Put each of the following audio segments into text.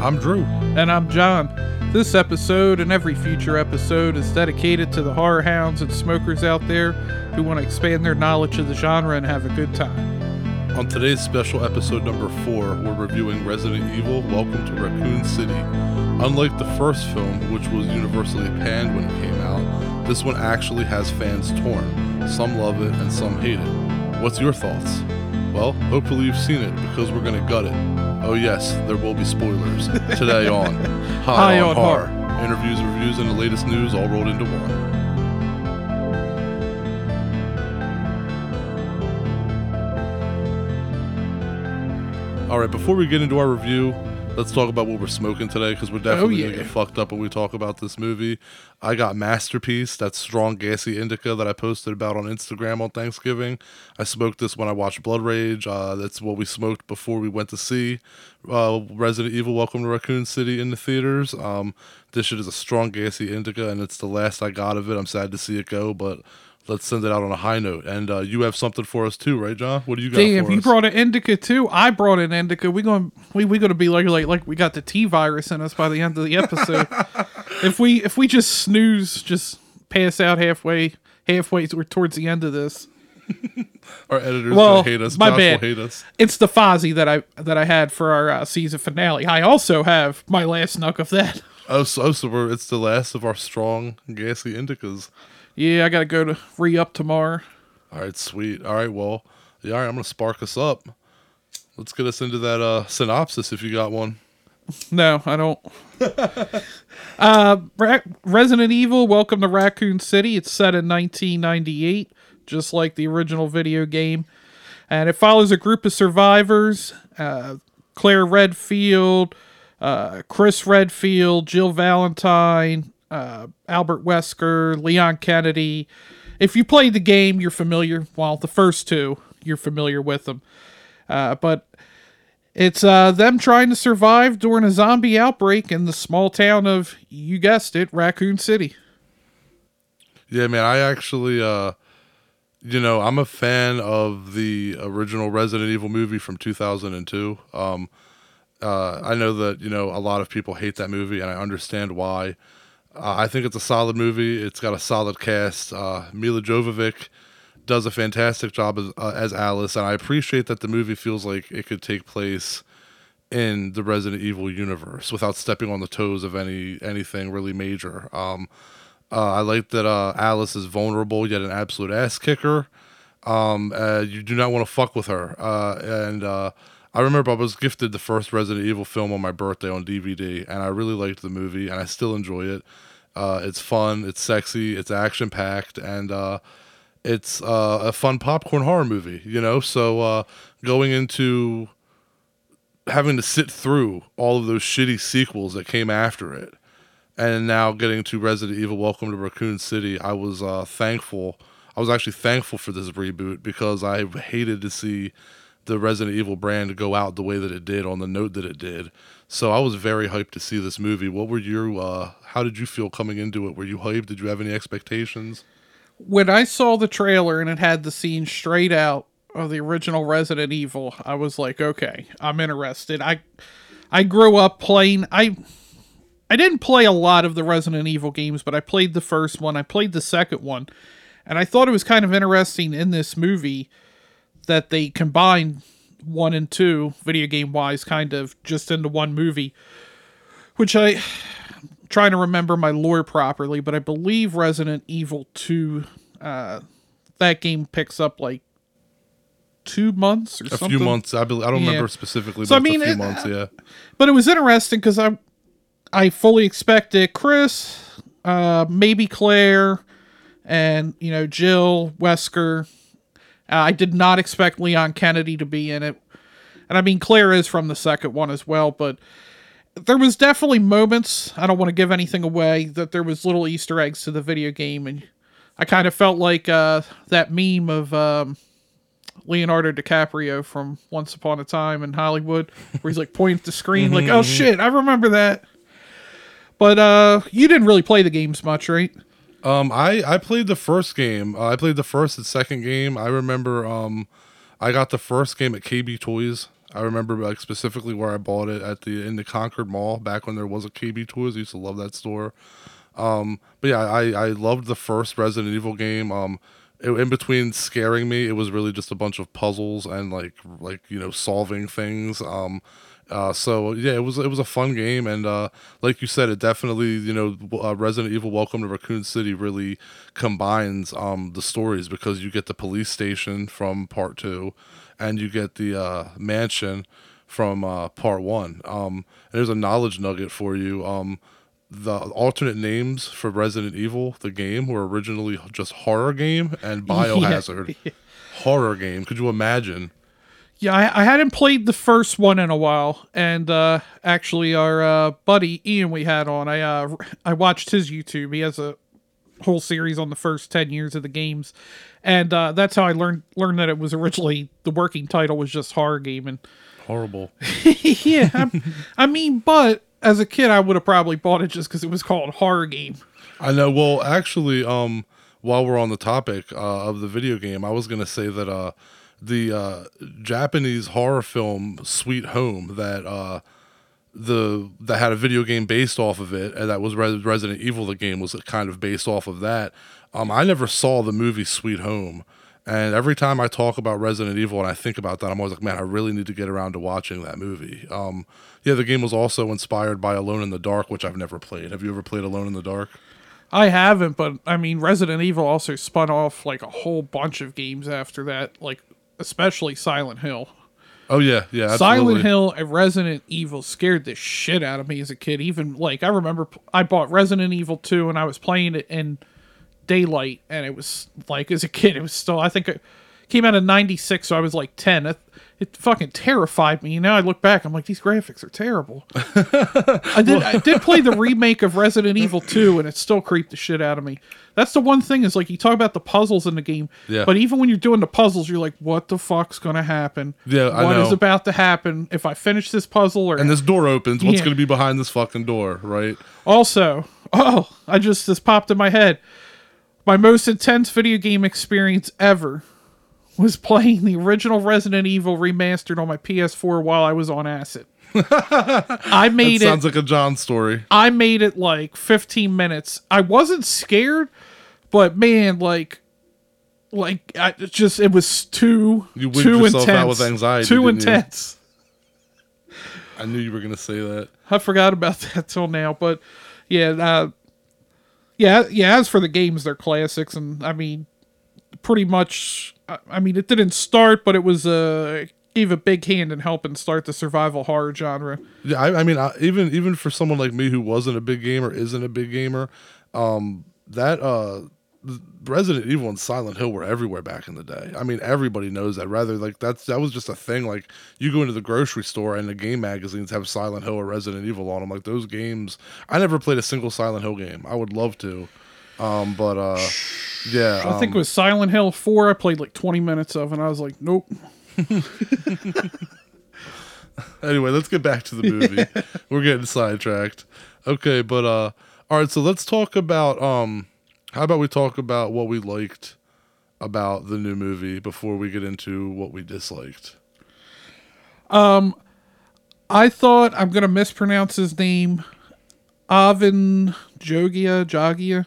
I'm Drew. And I'm John. This episode and every future episode is dedicated to the horror hounds and smokers out there who want to expand their knowledge of the genre and have a good time. On today's special episode number four, we're reviewing Resident Evil Welcome to Raccoon City. Unlike the first film, which was universally panned when it came out, this one actually has fans torn. Some love it and some hate it. What's your thoughts? Well, hopefully you've seen it because we're going to gut it. Oh, yes, there will be spoilers today on High, High on, on Horror. Horror. Interviews, reviews, and the latest news all rolled into one. All right, before we get into our review, let's talk about what we're smoking today because we're definitely yeah. gonna get fucked up when we talk about this movie. I got Masterpiece, that strong gassy indica that I posted about on Instagram on Thanksgiving. I smoked this when I watched Blood Rage. Uh, that's what we smoked before we went to see uh, Resident Evil: Welcome to Raccoon City in the theaters. Um, this shit is a strong gassy indica, and it's the last I got of it. I'm sad to see it go, but. Let's send it out on a high note. And uh, you have something for us too, right, John? What do you got Damn, you us? brought an indica too. I brought an indica. We going we we gonna be like like like we got the T virus in us by the end of the episode. if we if we just snooze, just pass out halfway halfway or towards the end of this. Our editors Well, gonna hate us. my Josh bad. will hate us. It's the Fozzie that I that I had for our uh, season finale. I also have my last nug of that. Oh, so, oh, so we're, it's the last of our strong gassy indicas. Yeah, I gotta go to re up tomorrow. All right, sweet. All right, well, yeah, all right, I'm gonna spark us up. Let's get us into that uh, synopsis if you got one. No, I don't. uh, Ra- Resident Evil: Welcome to Raccoon City. It's set in 1998, just like the original video game, and it follows a group of survivors: uh, Claire Redfield, uh, Chris Redfield, Jill Valentine, uh, Albert Wesker, Leon Kennedy. If you played the game, you're familiar. Well, the first two, you're familiar with them. Uh, but it's uh, them trying to survive during a zombie outbreak in the small town of, you guessed it, Raccoon City. Yeah, man, I actually, uh, you know, I'm a fan of the original Resident Evil movie from 2002. Um, uh, I know that you know a lot of people hate that movie, and I understand why. Uh, I think it's a solid movie. It's got a solid cast. Uh, Milla Jovovich does a fantastic job as, uh, as Alice, and I appreciate that the movie feels like it could take place in the Resident Evil universe without stepping on the toes of any anything really major. Um, uh, I like that uh, Alice is vulnerable yet an absolute ass kicker. Um, uh, you do not want to fuck with her. And I remember I was gifted the first Resident Evil film on my birthday on DVD, and I really liked the movie, and I still enjoy it. Uh, it's fun, it's sexy, it's action packed, and uh, it's uh, a fun popcorn horror movie. You know, so uh, going into having to sit through all of those shitty sequels that came after it and now getting to Resident Evil Welcome to Raccoon City, I was uh, thankful. I was actually thankful for this reboot because I hated to see the Resident Evil brand go out the way that it did on the note that it did. So I was very hyped to see this movie. What were your uh, how did you feel coming into it? Were you hyped? Did you have any expectations? When I saw the trailer and it had the scene straight out of the original Resident Evil, I was like, okay, I'm interested. I I grew up playing I I didn't play a lot of the Resident Evil games, but I played the first one. I played the second one. And I thought it was kind of interesting in this movie that they combine one and two, video game wise, kind of just into one movie. Which I I'm trying to remember my lore properly, but I believe Resident Evil 2 uh that game picks up like two months or A something. few months. I bel I don't Yeah. remember specifically, but So, I mean, a few it- months. Yeah. But it was interesting because I I fully expected Chris, uh, maybe Claire, and you know Jill Wesker. Uh, I did not expect Leon Kennedy to be in it, and I mean Claire is from the second one as well. But there was definitely moments. I don't want to give anything away. That there was little Easter eggs to the video game, and I kind of felt like uh, that meme of. Um, Leonardo DiCaprio from Once Upon a Time in Hollywood, where he's like pointing at the screen, like, "Oh shit, I remember that." But uh, you didn't really play the games much, right? Um, I I played the first game. Uh, I played the first and second game. I remember um, I got the first game at KB Toys. I remember like specifically where I bought it at the in the Concord Mall back when there was a KB Toys. I used to love that store. Um, but yeah, I I loved the first Resident Evil game. Um, it, in between scaring me, it was really just a bunch of puzzles and like like you know solving things. Um, uh, so yeah, it was it was a fun game, and uh, like you said, it definitely you know uh, Resident Evil: Welcome to Raccoon City really combines um, the stories because you get the police station from Part Two, and you get the uh, mansion from uh, Part One. Um, and there's a knowledge nugget for you. Um, the alternate names for Resident Evil, the game, were originally just horror game and Biohazard. Horror game. Could you imagine? Yeah, I, I hadn't played the first one in a while, and uh, actually, our uh, buddy Ian we had on, I uh, I watched his YouTube. He has a whole series on the first ten years of the games, and uh, that's how I learned learned that it was originally the working title was just horror game. And Horrible. yeah, I, I mean, but as a kid, I would have probably bought it just because it was called horror game. I know. Well, actually, um, while we're on the topic uh, of the video game, I was gonna say that uh, the uh, Japanese horror film Sweet Home that uh, the that had a video game based off of it, and that was Res- Resident Evil. The game was kind of based off of that. Um, I never saw the movie Sweet Home, and every time I talk about Resident Evil and I think about that, I'm always like, man, I really need to get around to watching that movie. Um, yeah, the game was also inspired by Alone in the Dark, which I've never played. Have you ever played Alone in the Dark? I haven't, but I mean, Resident Evil also spun off like a whole bunch of games after that, like especially Silent Hill. Oh yeah, yeah. Absolutely. Silent Hill and Resident Evil scared the shit out of me as a kid. Even like I remember I bought Resident Evil 2 and I was playing it in daylight and it was like as a kid it was still I think it came out in 96 so I was like 10. It, it fucking terrified me. Now I look back I'm like these graphics are terrible. I did I did play the remake of Resident Evil 2 and it still creeped the shit out of me. That's the one thing is like you talk about the puzzles in the game, Yeah. but even when you're doing the puzzles you're like what the fuck's to happen? Yeah, I What is know. about to happen if I finish this puzzle or and this door opens. What's Yeah. to be behind this fucking door, right? also oh I just this popped in my head my most intense video game experience ever was playing the original Resident Evil remastered on my PS4 while I was on acid. I made It it sounds like a John story. I made it like 15 minutes. I wasn't scared, but man, like, like I it just it was too You too yourself intense, out with anxiety, too didn't you? intense. I knew you were going to say that. I forgot about that till now, but yeah, uh, yeah, yeah. As for the games, they're classics, and I mean, pretty much. I, mean, it didn't start, but it was uh gave a big hand in helping start the survival horror genre. Yeah, I, I mean, I, even even for someone like me who wasn't a big gamer, isn't a big gamer, um, that uh, Resident Evil and Silent Hill were everywhere back in the day. I mean, everybody knows that. Rather, like that's that was just a thing. Like you go into the grocery store and the game magazines have Silent Hill or Resident Evil on them. Like those games, I never played a single Silent Hill game. I would love to, um, but uh, yeah, I think it um, was Silent Hill Four. I played like 20 minutes of, and I was like, nope. anyway, let's get back to the movie. We're getting sidetracked. Okay, but uh all right, so let's talk about um how about we talk about what we liked about the new movie before we get into what we disliked. Um, I thought I'm gonna mispronounce his name, Avan Jogia Jogia,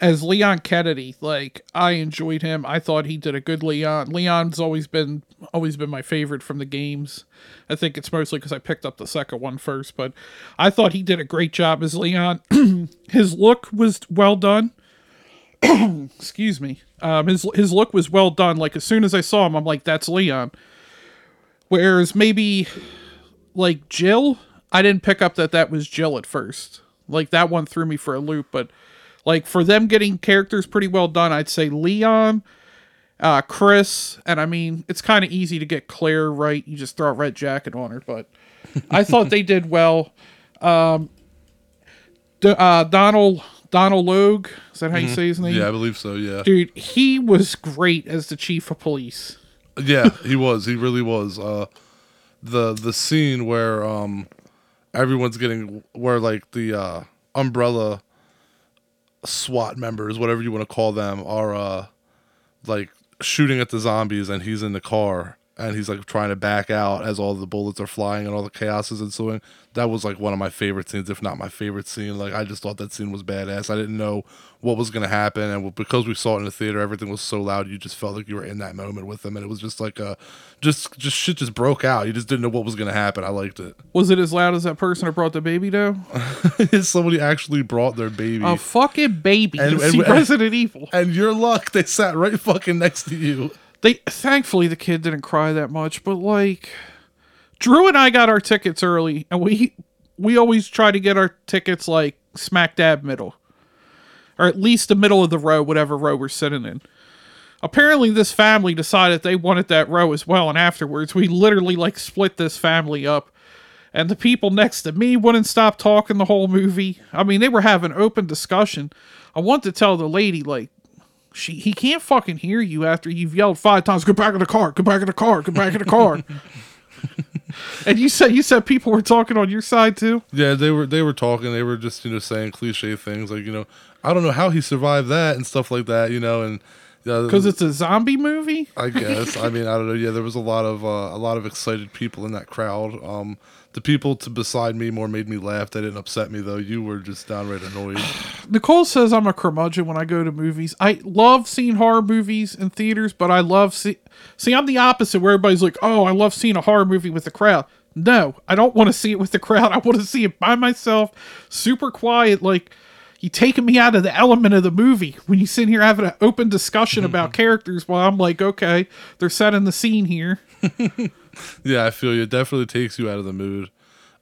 as Leon Kennedy. Like I enjoyed him. I thought he did a good Leon. Leon's always been always been my favorite from the games. I think it's mostly because I picked up the second one first, but I thought he did a great job as Leon. his look was well done. Excuse me. Um, his his look was well done. Like as soon as I saw him, I'm like, that's Leon. Whereas maybe like Jill, I didn't pick up that that was Jill at first. Like that one threw me for a loop, but like for them getting characters pretty well done, I'd say Leon, uh, Chris, and I mean it's kind of easy to get Claire right. You just throw a red jacket on her, but I thought they did well. Um, D- uh, Donald Donald Logue, is that how you say his name? Yeah, I believe so, yeah. Dude, he was great as the chief of police. Yeah, he was. He really was. Uh the the scene where um everyone's getting where like the uh umbrella SWAT members, whatever you want to call them, are uh like shooting at the zombies and he's in the car and he's like trying to back out as all the bullets are flying and all the chaos is ensuing. That was like one of my favorite scenes, if not my favorite scene. Like I just thought that scene was badass. I didn't know what was gonna happen, and because we saw it in the theater, everything was so loud. You just felt like you were in that moment with them, and it was just like a, just just shit just broke out. You just didn't know what was gonna happen. I liked it. Was it as loud as that person that brought the baby though? Somebody actually brought their baby. A fucking baby And- to and- see and- Evil. and your luck, they sat right fucking next to you. They thankfully the kid didn't cry that much, but like Drew and I got our tickets early, and we we always try to get our tickets like smack dab middle, or at least the middle of the row, whatever row we're sitting in. Apparently, this family decided they wanted that row as well, and afterwards we literally like split this family up. And the people next to me wouldn't stop talking the whole movie. I mean, they were having open discussion. I want to tell the lady, like, she he can't fucking hear you after you've yelled five times. Go back in the car. Go back in the car. Go back in the car. and you said you said people were talking on your side too. Yeah, they were they were talking. They were just you know saying cliche things like you know I don't know how he survived that and stuff like that. You know, and yeah, Because it's a zombie movie. I guess. I mean, I don't know. Yeah, there was a lot of uh, a lot of excited people in that crowd. Um, the people to beside me more made me laugh. They didn't upset me though. You were just downright annoyed. Nicole says I'm a curmudgeon when I go to movies. I love seeing horror movies in theaters, but I love see see I'm the opposite where everybody's like, "Oh, I love seeing a horror movie with the crowd." No, I don't want to see it with the crowd. I want to see it by myself, super quiet like you taking me out of the element of the movie when you sit here having an open discussion about characters while I'm like, okay, they're setting the scene here. yeah, I feel you. It definitely takes you out of the mood.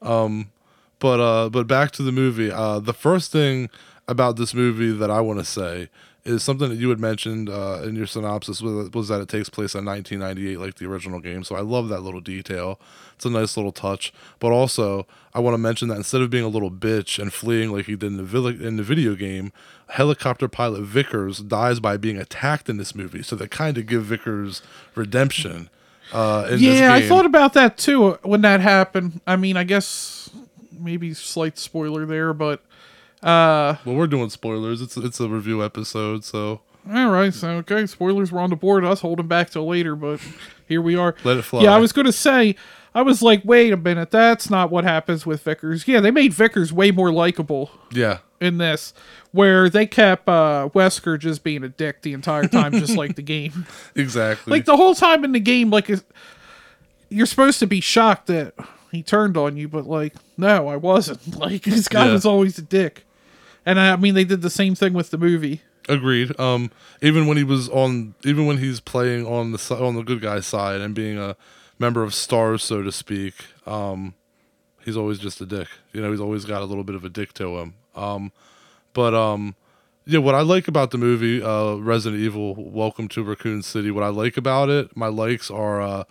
Um, but uh, but back to the movie. Uh, the first thing about this movie that I want to say is something that you had mentioned uh, in your synopsis was, was that it takes place in 1998, like the original game. So I love that little detail. It's a nice little touch. But also, I want to mention that instead of being a little bitch and fleeing like he did in the vil- in the video game, helicopter pilot Vickers dies by being attacked in this movie. So they kind of give Vickers redemption. Uh, in this Yeah, I thought about that too uh, when that happened. I mean, I guess maybe slight spoiler there, but uh Well, we're doing spoilers. It's it's a review episode, so all right, so okay, spoilers were on the board. Us holding back till later, but here we are. let it fly. Yeah, I was going to say, I was like, wait a minute, that's not what happens with Vickers. Yeah, they made Vickers way more likable Yeah, in this, where they kept uh, Wesker just being a dick the entire time, just like the game. exactly. Like the whole time in the game, like you're supposed to be shocked that he turned on you, but like, no, I wasn't. Like this guy Yeah. was always a dick. And I mean, they did the same thing with the movie. Agreed. Um, even when he was on, even when he's playing on the on the good guy side and being a member of Stars, so to speak, um, he's always just a dick. You know, he's always got a little bit of a dick to him. Um, but um, yeah, what I like about the movie, uh, Resident Evil: Welcome to Raccoon City. What I like about it, my likes are, uh,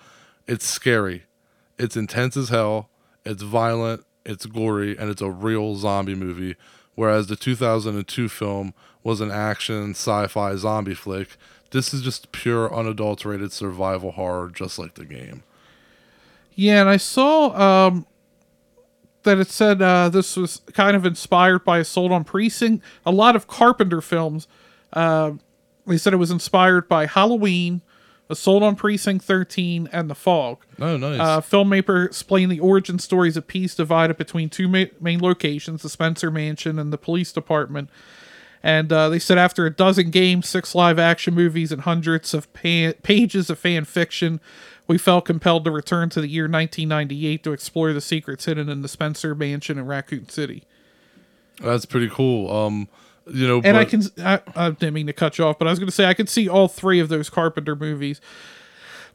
it's scary, it's intense as hell, it's violent, it's gory, and it's a real zombie movie. Whereas the 2002 film was an action sci-fi zombie flick, this is just pure unadulterated survival horror, just like the game. Yeah, and I saw um, that it said uh, this was kind of inspired by Assault on Precinct. A lot of Carpenter films, uh, they said it was inspired by Halloween, Assault on Precinct 13, and The Fog. Oh, nice. Uh, filmmaker explained the origin stories of Peace divided between two ma- main locations, the Spencer Mansion and the police department. And uh, they said after a dozen games, six live action movies, and hundreds of pa- pages of fan fiction, we felt compelled to return to the year 1998 to explore the secrets hidden in the Spencer Mansion in Raccoon City. That's pretty cool. Um, you know, And but, I can, I, I didn't mean to cut you off, but I was going to say I could see all three of those Carpenter movies.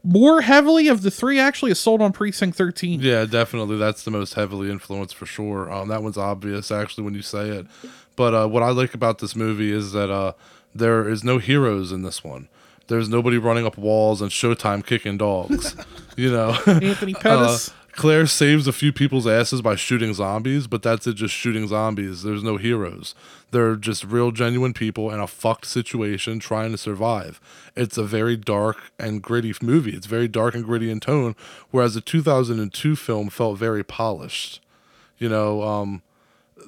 More heavily of the three, actually, Assault on Precinct 13. Yeah, definitely. That's the most heavily influenced for sure. Um, that one's obvious actually when you say it. But uh, what I like about this movie is that uh, there is no heroes in this one. There's nobody running up walls and Showtime kicking dogs. you know, Anthony Pettis. Uh, Claire saves a few people's asses by shooting zombies, but that's it, just shooting zombies. There's no heroes. They're just real, genuine people in a fucked situation trying to survive. It's a very dark and gritty movie. It's very dark and gritty in tone, whereas the 2002 film felt very polished. You know, um,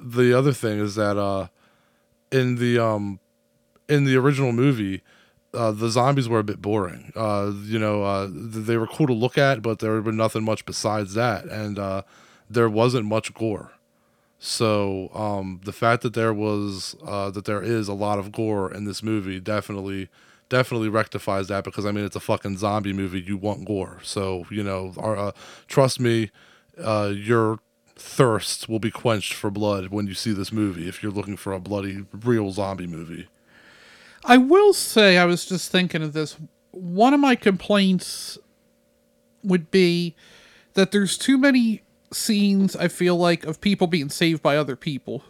the other thing is that uh, in the um, in the original movie, uh, the zombies were a bit boring. Uh, you know, uh, they were cool to look at, but there were nothing much besides that, and uh, there wasn't much gore. So um, the fact that there was uh, that there is a lot of gore in this movie definitely definitely rectifies that because I mean it's a fucking zombie movie. You want gore, so you know. Our, uh, trust me, uh, your thirst will be quenched for blood when you see this movie. If you're looking for a bloody real zombie movie. I will say, I was just thinking of this. One of my complaints would be that there's too many scenes, I feel like, of people being saved by other people.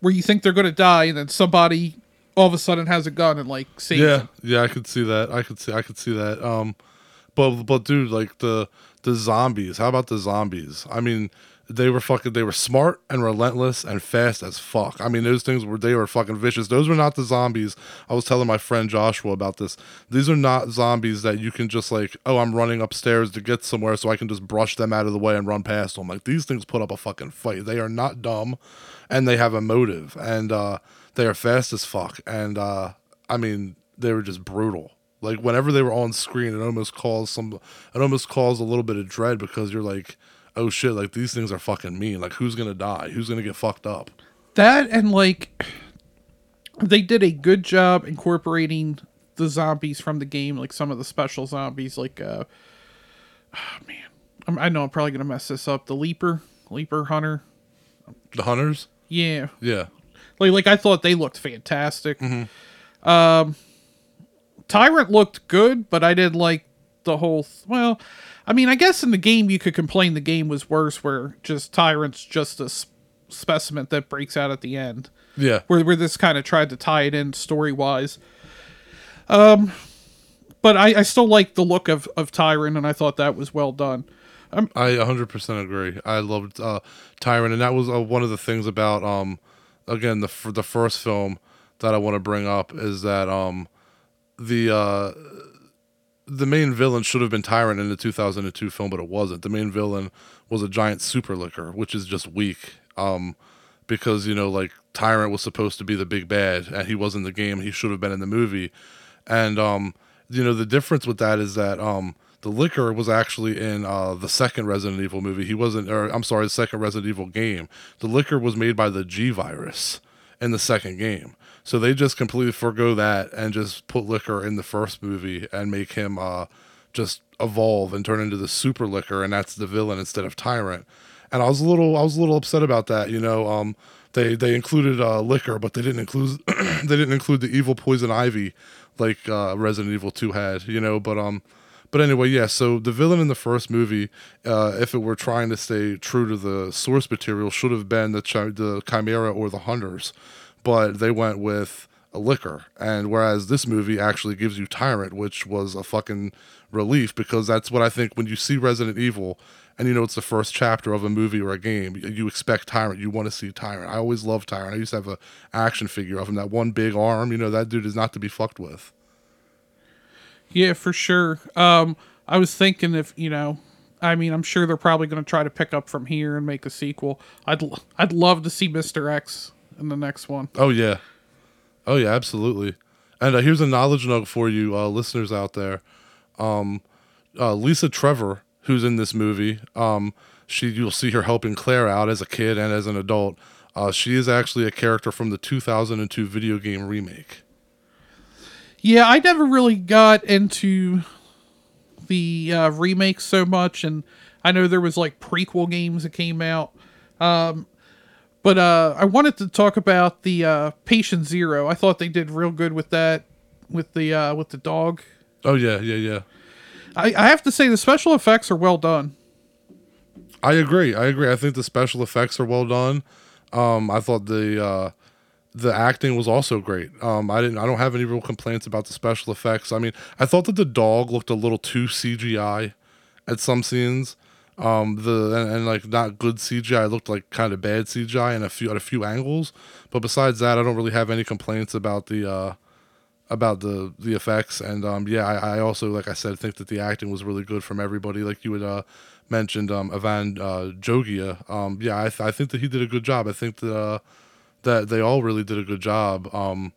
Where you think they're going to die, and then somebody all of a sudden has a gun and, like, saves Yeah, them. yeah, I could see that. I could see, I could see that. Um, but but dude, like the the zombies. How about the zombies? I mean, they were fucking. They were smart and relentless and fast as fuck. I mean, those things were they were fucking vicious. Those were not the zombies. I was telling my friend Joshua about this. These are not zombies that you can just like, oh, I'm running upstairs to get somewhere so I can just brush them out of the way and run past them. Like these things put up a fucking fight. They are not dumb, and they have a motive, and uh, they are fast as fuck. And uh, I mean, they were just brutal. Like whenever they were on screen, it almost caused some, it almost caused a little bit of dread because you're like, oh shit, like these things are fucking mean. Like who's gonna die? Who's gonna get fucked up? That and, like, they did a good job incorporating the zombies from the game, like some of the special zombies, like, uh, oh man, I'm, I know I'm probably going to mess this up. The Leaper, Leaper Hunter. The hunters? Yeah. Yeah. Like, like I thought they looked fantastic. Um, Mm-hmm. Tyrant looked good, but I didn't like the whole. Th- well, I mean, I guess in the game you could complain the game was worse, where just Tyrant's just a s- specimen that breaks out at the end. Yeah. Where where this kind of tried to tie it in story wise. Um, but I, I still like the look of of Tyrant, and I thought that was well done. I 100% agree. I loved uh, Tyrant, and that was uh, one of the things about um, again the f- the first film that I want to bring up is that um, the uh, the main villain should have been Tyrant in the 2002 film, but it wasn't. The main villain was a giant super Licker, which is just weak. Um, because you know, like Tyrant was supposed to be the big bad, and he was in the game. He should have been in the movie, and um, you know, the difference with that is that um, the Licker was actually in uh, the second Resident Evil movie. He wasn't, or I'm sorry, the second Resident Evil game. The Licker was made by the G virus in the second game. So they just completely forego that and just put Licker in the first movie and make him uh, just evolve and turn into the super Licker, and that's the villain instead of Tyrant. And I was a little, I was a little upset about that. You know, um, they they included uh, Licker, but they didn't include they didn't include the evil poison ivy like uh, Resident Evil Two had. You know, but um, but anyway, yeah. So the villain in the first movie, uh, if it were trying to stay true to the source material, should have been the chi- the Chimera or the Hunters, but they went with a Licker. And whereas this movie actually gives you Tyrant, which was a fucking relief because that's what I think when you see Resident Evil and you know it's the first chapter of a movie or a game, you- expect Tyrant. You want to see Tyrant. I always loved Tyrant. I used to have a action figure of him, that one big arm. You know that dude is not to be fucked with. Yeah, for sure. Um, I was thinking if you know, I mean, I'm sure they're probably going to try to pick up from here and make a sequel. I'd l- I'd love to see Mister X in the next one. Oh yeah, oh yeah, absolutely. And uh, here's a knowledge note for you, uh, listeners out there. Um, uh, Lisa Trevor, who's in this movie, um, she you'll see her helping Claire out as a kid and as an adult. Uh, she is actually a character from the 2002 video game remake. Yeah, I never really got into the uh, remakes so much, and I know there was like prequel games that came out. Um, but uh, I wanted to talk about the uh, Patient Zero. I thought they did real good with that, with the uh, with the dog. Oh yeah, yeah, yeah. I, I have to say the special effects are well done. I agree. I agree. I think the special effects are well done. Um, I thought the uh, the acting was also great. Um, I didn't. I don't have any real complaints about the special effects. I mean, I thought that the dog looked a little too CGI at some scenes. Um, the and, and like not good CGI. It looked like kind of bad CGI in a few at a few angles. But besides that, I don't really have any complaints about the uh, about the the effects. And um, yeah, I, I also like I said think that the acting was really good from everybody. Like you had uh, mentioned, um, Ivan uh, Jogia. Um, yeah, I, th- I think that he did a good job. I think that uh, that they all really did a good job. Um,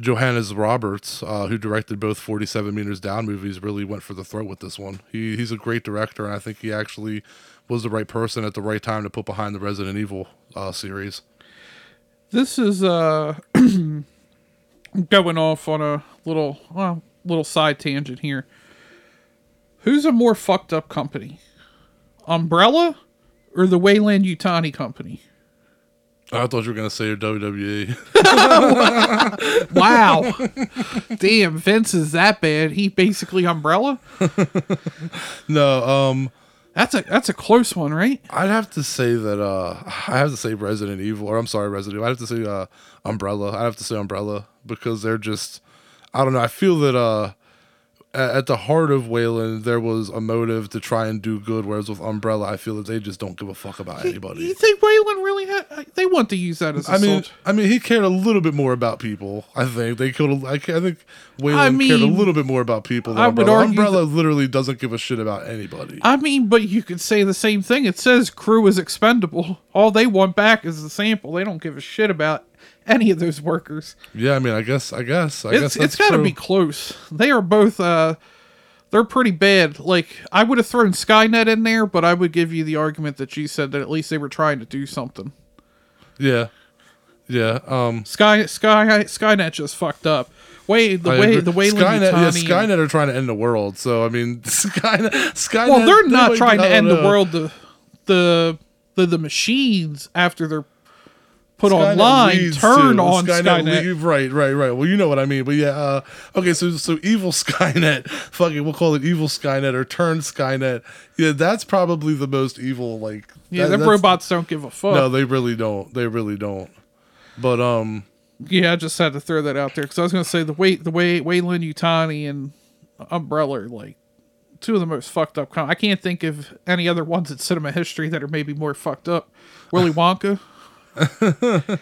Johannes Roberts, uh, who directed both 47 Meters Down movies, really went for the throat with this one. He he's a great director, and I think he actually was the right person at the right time to put behind the Resident Evil uh, series. This is uh going off on a little well, little side tangent here. Who's a more fucked up company? Umbrella or the Weyland Yutani company? I thought you were gonna say E. WWE. Wow. Damn, Vince is that bad. He basically Umbrella? no, um, That's a that's a close one, right? I'd have to say that uh, I have to say Resident Evil, or I'm sorry, Resident Evil. I have to say uh, Umbrella. I have to say Umbrella because they're just, I don't know. I feel that uh, at the heart of Weyland, there was a motive to try and do good, whereas with Umbrella, I feel that they just don't give a fuck about You anybody. You think Weyland really had they want to use that as a I mean? I mean, he cared a little bit more about people. I think they killed. I, I think Weyland I cared a little bit more about people. Than I would Umbrella. argue Umbrella literally doesn't give a shit about anybody. I mean, but you could say the same thing. It says crew is expendable. All they want back is the sample. They don't give a shit about any of those workers. yeah, I mean, I guess, I guess, I It's guess it's got to be close. They are both uh they're pretty bad. Like I would have thrown Skynet in there, but I would give you the argument that you said that at least they were trying to do something. Yeah, yeah. Um, Sky Sky Skynet just fucked up. Way the I way agree. the way Skynet, yeah, Skynet are trying to end the world. So I mean, Skynet, Skynet. Well, they're not trying to end the world. The the the the machines after they're put Skynet online turn to- on Skynet. le- right, right, right. Well, you know what I mean. But yeah, uh, okay. So so evil Skynet, fucking, we'll call it evil Skynet or turn Skynet. Yeah, that's probably the most evil. Like, yeah, that- them that's- robots don't give a fuck. No, they really don't. They really don't. But um, Yeah, I just had to throw that out there because I was going to say the way the way Weyland Yutani and Umbrella are like two of the most fucked up. Com- I can't think of any other ones in cinema history that are maybe more fucked up. Willy Wonka.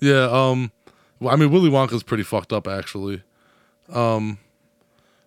Yeah, um well, I mean Willy Wonka's pretty fucked up actually. Um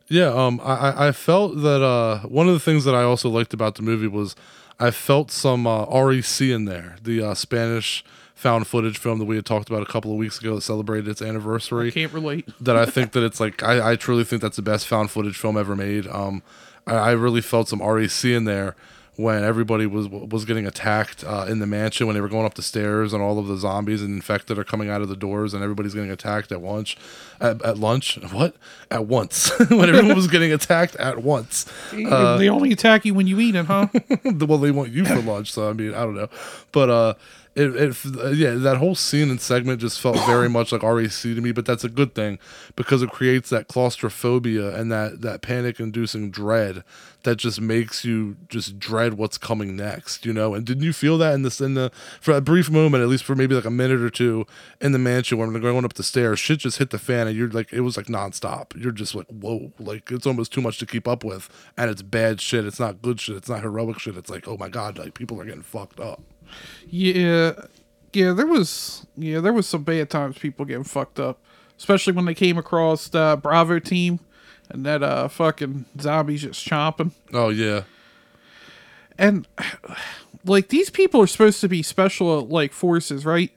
yeah, um I I- I felt that uh one of the things that I also liked about the movie was I felt some uh, REC in there, the uh, Spanish found footage film that we had talked about a couple of weeks ago that celebrated its anniversary I Can't relate. that I think that it's like I, I truly think that's the best found footage film ever made. Um, I, I really felt some REC in there when everybody was was getting attacked uh, in the mansion when they were going up the stairs and all of the zombies and infected are coming out of the doors and everybody's getting attacked at lunch at, at lunch? What? At once. When everyone was getting attacked at once. Uh, they only attack you when you eat it, huh? well they want you for lunch so i mean i don't know. But uh it, it yeah that whole scene and segment just felt very much like rec to me but that's a good thing because it creates that claustrophobia and that that panic inducing dread that just makes you just dread what's coming next you know? And didn't you feel that in this in the for a brief moment at least for maybe like a minute or two in the mansion when they're going up the stairs shit just hit the fan and you're like it was like nonstop. You're just like whoa like it's almost too much to keep up with and it's bad shit. It's not good shit. It's not heroic shit. It's like oh my god like people are getting fucked up yeah, yeah. There was yeah, there was some bad times. People getting fucked up, especially when they came across the Bravo team and that uh fucking zombies just chomping. oh yeah and like these people are supposed to be special like forces, right?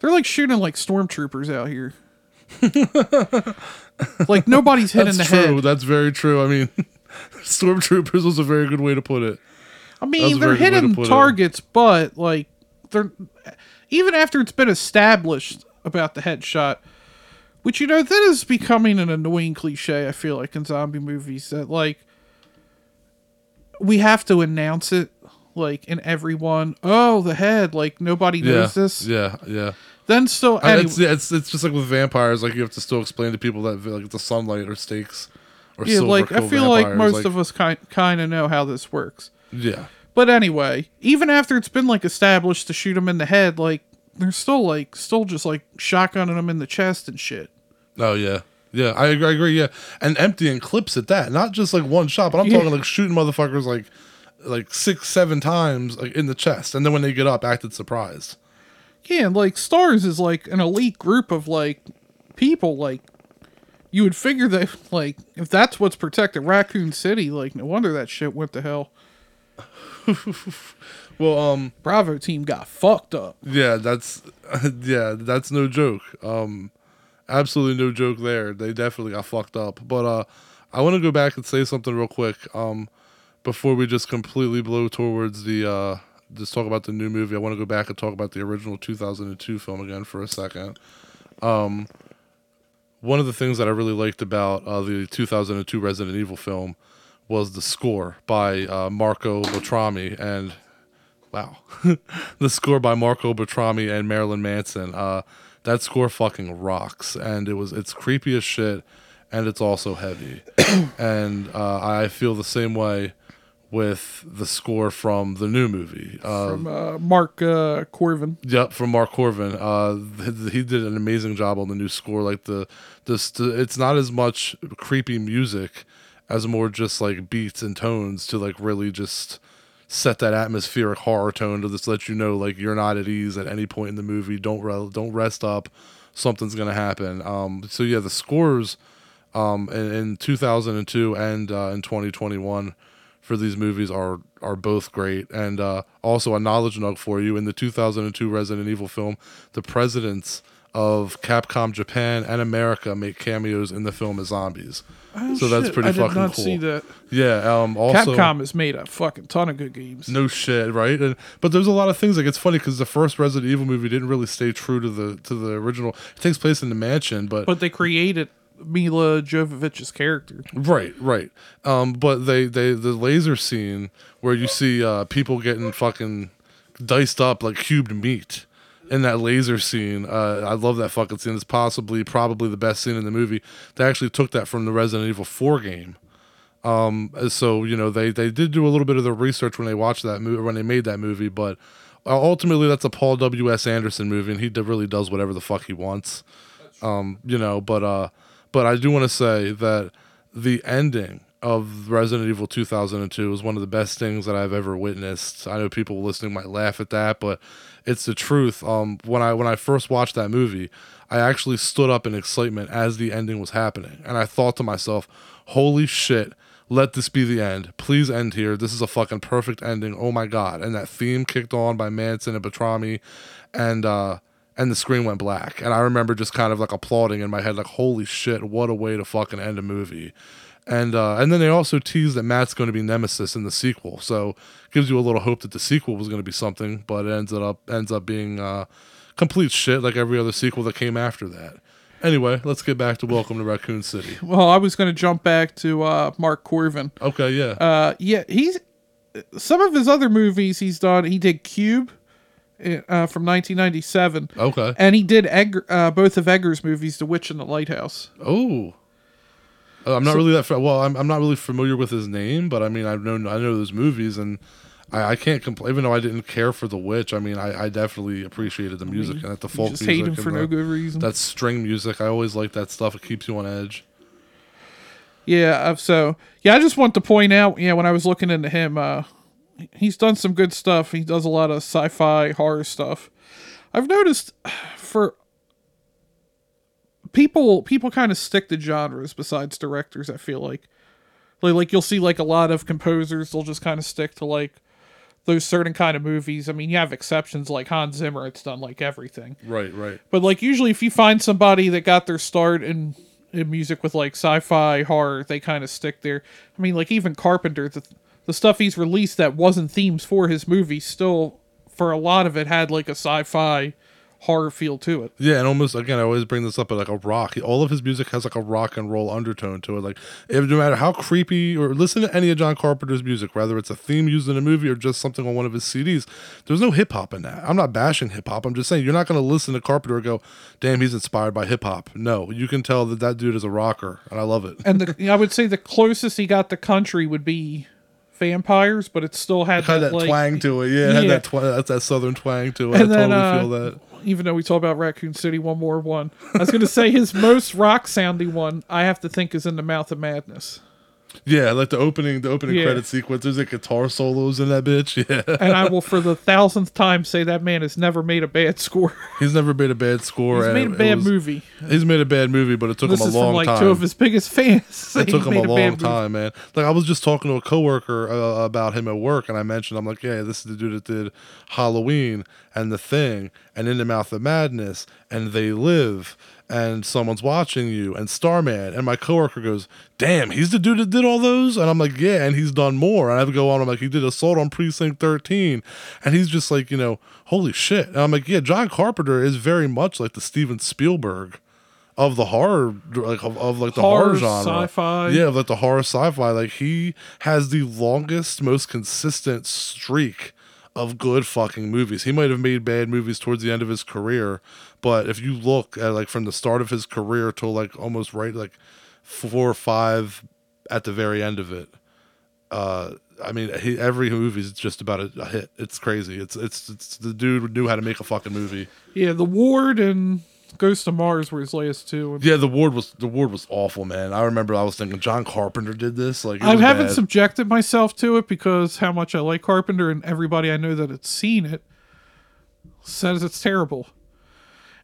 They're like shooting like stormtroopers out here. like nobody's hitting that's the true head. that's very true i mean stormtroopers was a very good way to put it I mean, they're very good hitting it. targets, but like they're even after it's been established about the headshot, which you know that is becoming an annoying cliche. I feel like in zombie movies that like we have to announce it like in everyone. Oh, the head! Like nobody yeah knows this. yeah yeah Then still, I- anyway, it's, yeah, it's it's just like with vampires like you have to still explain to people that like the sunlight or stakes or yeah, like I feel like vampires, most of us kind kind of know how this works. Yeah But anyway, even after it's been like established to shoot him in the head, like they're still like still just like shotgunning him in the chest and shit. Oh yeah, yeah. I agree. I agree. Yeah, and emptying clips at that, not just like one shot, but I'm Yeah. talking like shooting motherfuckers like like six, seven times like in the chest, and then when they get up, acted surprised. Yeah, and like Stars is like an elite group of like people. Like you would figure that like if that's what's protected Raccoon City, like no wonder that shit went to hell. Well, um, Bravo team got fucked up. yeah, that's yeah, that's no joke. Um, absolutely no joke there. They definitely got fucked up. But uh, I want to go back and say something real quick um, before we just completely blow towards the uh, just talk about the new movie. I want to go back and talk about the original 2002 film again for a second. Um, one of the things that I really liked about uh, the 2002 Resident Evil film was the score by uh, Marco Beltrami and wow, the score by Marco Beltrami and Marilyn Manson. Uh, that score fucking rocks, and it was it's creepy as shit, and it's also heavy, and uh, I feel the same way with the score from the new movie. Uh, From uh, Mark uh, Korven. Yep, from Mark Korven. Uh, th- he did an amazing job on the new score. Like the this, the, it's not as much creepy music as more just like beats and tones to like really just set that atmospheric horror tone to just let you know like you're not at ease at any point in the movie. Don't re- don't rest up. Something's gonna happen. Um, so yeah, the scores um, in, in 2002 and uh, in 2021 for these movies are are both great. And uh, also a knowledge nug for you in the 2002 Resident Evil film, the presidents of Capcom Japan and America make cameos in the film as zombies. so that's Oh, Shit, pretty I did fucking not cool. see that. Yeah. Um. Also, Capcom has made a fucking ton of good games. no shit, right? And but there's a lot of things like it's funny because the first Resident Evil movie didn't really stay true to the to the original. It takes place in the mansion, but But they created Milla Jovovich's character. Right, right. Um, but they, they the laser scene where you see uh, people getting fucking diced up like cubed meat in that laser scene. Uh, I love that fucking scene. It's possibly probably the best scene in the movie. They actually took that from the Resident Evil 4 game. Um, so you know they they did do a little bit of the research when they watched that movie when they made that movie, but uh, ultimately that's a Paul W S Anderson movie, and he really does whatever the fuck he wants. Um, you know, but uh, but I do want to say that the ending of Resident Evil 2002 is one of the best things that I've ever witnessed. I know people listening might laugh at that, but it's the truth. Um, when I when I first watched that movie, I actually stood up in excitement as the ending was happening, and I thought to myself, "Holy shit!" Let this be the end. Please end here. This is a fucking perfect ending. Oh my god! And that theme kicked on by Manson and Beltrami, and uh, and the screen went black. And I remember just kind of like applauding in my head, like, "Holy shit! What a way to fucking end a movie." And uh, and then they also tease that Matt's going to be Nemesis in the sequel, so gives you a little hope that the sequel was going to be something, but it ends up ends up being uh, complete shit like every other sequel that came after that. Anyway, let's get back to Welcome to Raccoon City. Well, I was going to jump back to uh, Mark Korven. Okay, yeah. Uh, yeah, he's some of his other movies he's done. He did Cube uh, from 1997, okay. and he did Edgar, uh, both of Edgar's movies, The Witch and the Lighthouse. Oh. Uh, I'm not really that fa- well. I'm, I'm not really familiar with his name, but I mean I've known I know those movies, and I, I can't complain. Even though I didn't care for The Witch, I mean I, I definitely appreciated the music and that the folk just music hate him for the- no good reason. that string music. I always like that stuff. It keeps you on edge. Yeah, so yeah, I just want to point out, yeah, when I was looking into him, uh, he's done some good stuff. He does a lot of sci-fi horror stuff. I've noticed for people, people kind of stick to genres besides directors. I feel like, like, like you'll see like a lot of composers, they'll just kind of stick to like those certain kind of movies. I mean, you have exceptions like Hans Zimmer; it's done like everything. Right, right. But like usually, if you find somebody that got their start in, in music with like sci-fi horror, they kind of stick there. I mean, like even Carpenter, the the stuff he's released that wasn't themes for his movies, still for a lot of it had like a sci-fi horror feel to it. Yeah, and almost again, I always bring this up, but like a rock. All of his music has like a rock and roll undertone to it. Like, if, no matter how creepy or listen to any of John Carpenter's music, whether it's a theme used in a movie or just something on one of his CDs, there's no hip hop in that. I'm not bashing hip hop. I'm just saying you're not going to listen to Carpenter and go, "Damn, he's inspired by hip hop." No, you can tell that that dude is a rocker, and I love it. And the I would say the closest he got to country would be vampires, but it still had had that, that like, twang to it. Yeah, it had that that's that southern twang to it. And I then, totally uh, feel that. Even though we talk about Raccoon City one more one. I was gonna say his most rock sounding one I have to think is in the Mouth of Madness. Yeah, like the opening, the opening Yeah. credit sequence. There's like guitar solos in that bitch. Yeah, And I will for the thousandth time say that man has never made a bad score. he's never made a bad score. He's made a bad was- movie. He's made a bad movie, but it took This him a long like time. two of his biggest fans. it took him a long movie. time, man. Like I was just talking to a coworker uh, about him at work, and I mentioned I'm like, yeah, this is the dude that did Halloween and The Thing and In the Mouth of Madness and They Live and someone's watching you and Starman and my coworker goes, "Damn, he's the dude that did all those?" And I'm like, "Yeah," and he's done more. And I have to go on. I'm like, "He did Assault on Precinct 13," and he's just like, you know, holy shit. And I'm like, "Yeah, John Carpenter is very much like the Steven Spielberg." Of the horror, like of, of like the horror, Horror, genre, sci-fi. yeah, of like the horror sci-fi. Like he has the longest, most consistent streak of good fucking movies. He might have made bad movies towards the end of his career, but if you look at like from the start of his career till like almost right like four or five at the very end of it, uh, I mean, he, every movie is just about a, a hit. It's crazy. It's, it's it's the dude knew how to make a fucking movie. Yeah, The Ward and Ghost of Mars were his last two. Yeah, the ward was the ward was awful, man. I remember I was thinking John Carpenter did this. Like I haven't bad. subjected myself to it because how much I like Carpenter and everybody I know that had seen it says it's terrible.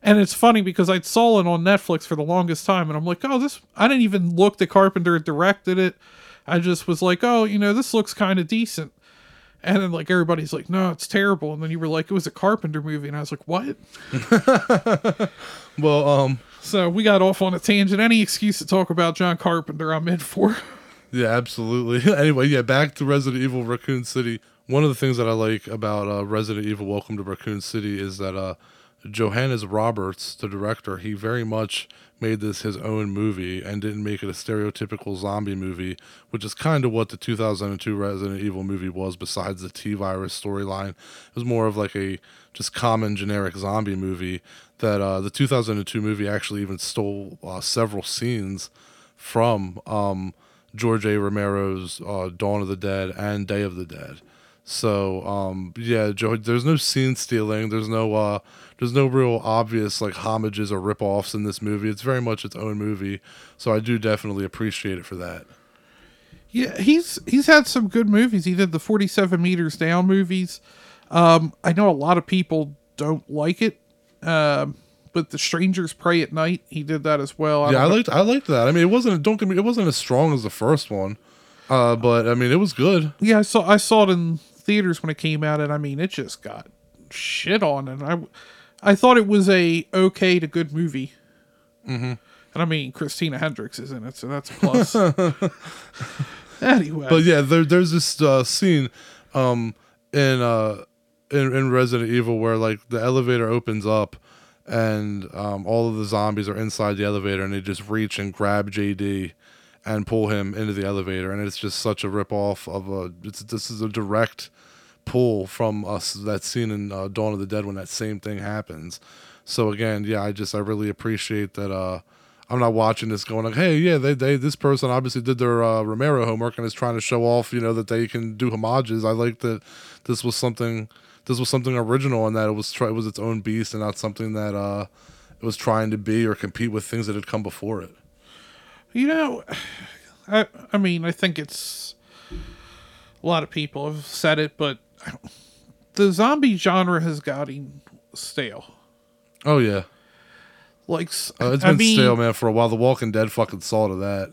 And it's funny because I saw it on Netflix for the longest time and I'm like, oh, this, I didn't even look that Carpenter directed it. I just was like, oh, you know, this looks kind of decent. And then like everybody's like, no, it's terrible. And then you were like, it was a Carpenter movie. And I was like, what? well, um, So we got off on a tangent. Any excuse to talk about John Carpenter, I'm in for. Yeah, absolutely. anyway, yeah, back to Resident Evil Raccoon City. One of the things that I like about uh, Resident Evil Welcome to Raccoon City is that uh, Johannes Roberts, the director, he very much made this his own movie and didn't make it a stereotypical zombie movie, which is kind of what the 2002 Resident Evil movie was, besides the T virus storyline. It was more of like a just common generic zombie movie that uh, the 2002 movie actually even stole uh, several scenes from. Um, George A. Romero's uh, Dawn of the Dead and Day of the Dead. So um, yeah, Joe, there's no scene stealing. There's no uh, there's no real obvious like homages or rip-offs in this movie. It's very much its own movie. So I do definitely appreciate it for that. Yeah, he's he's had some good movies. He did the 47 meters down movies. Um, I know a lot of people don't like it. Um, but the strangers Prey at night. He did that as well. Yeah, I liked I liked that. I mean, it wasn't don't get me it wasn't as strong as the first one, uh, but I mean, it was good. yeah, I saw I saw it in theaters when it came out, and I mean, it just got shit on, and I I thought it was a okay to good movie. Mm-hmm. And I mean, Christina Hendricks is in it, so that's a plus. anyway, But yeah, there, there's this uh, scene um, in, uh, in in Resident Evil where like the elevator opens up and um, all of the zombies are inside the elevator and they just reach and grab JD and pull him into the elevator and it's just such a rip off of a it's, this is a direct pull from us that scene in uh, Dawn of the Dead when that same thing happens. So again, yeah, I just I really appreciate that. Uh, I'm not watching this going like, hey, yeah, they, they this person obviously did their uh, Romero homework and is trying to show off, you know, that they can do homages. I like that this was something this was something original and that it was it was its own beast and not something that uh, it was trying to be or compete with things that had come before it. You know, I I mean, I think it's a lot of people have said it, but the zombie genre has gotten stale. Oh yeah, Like, uh, it's I been mean, stale, man, for a while. The Walking Dead fucking saw to that.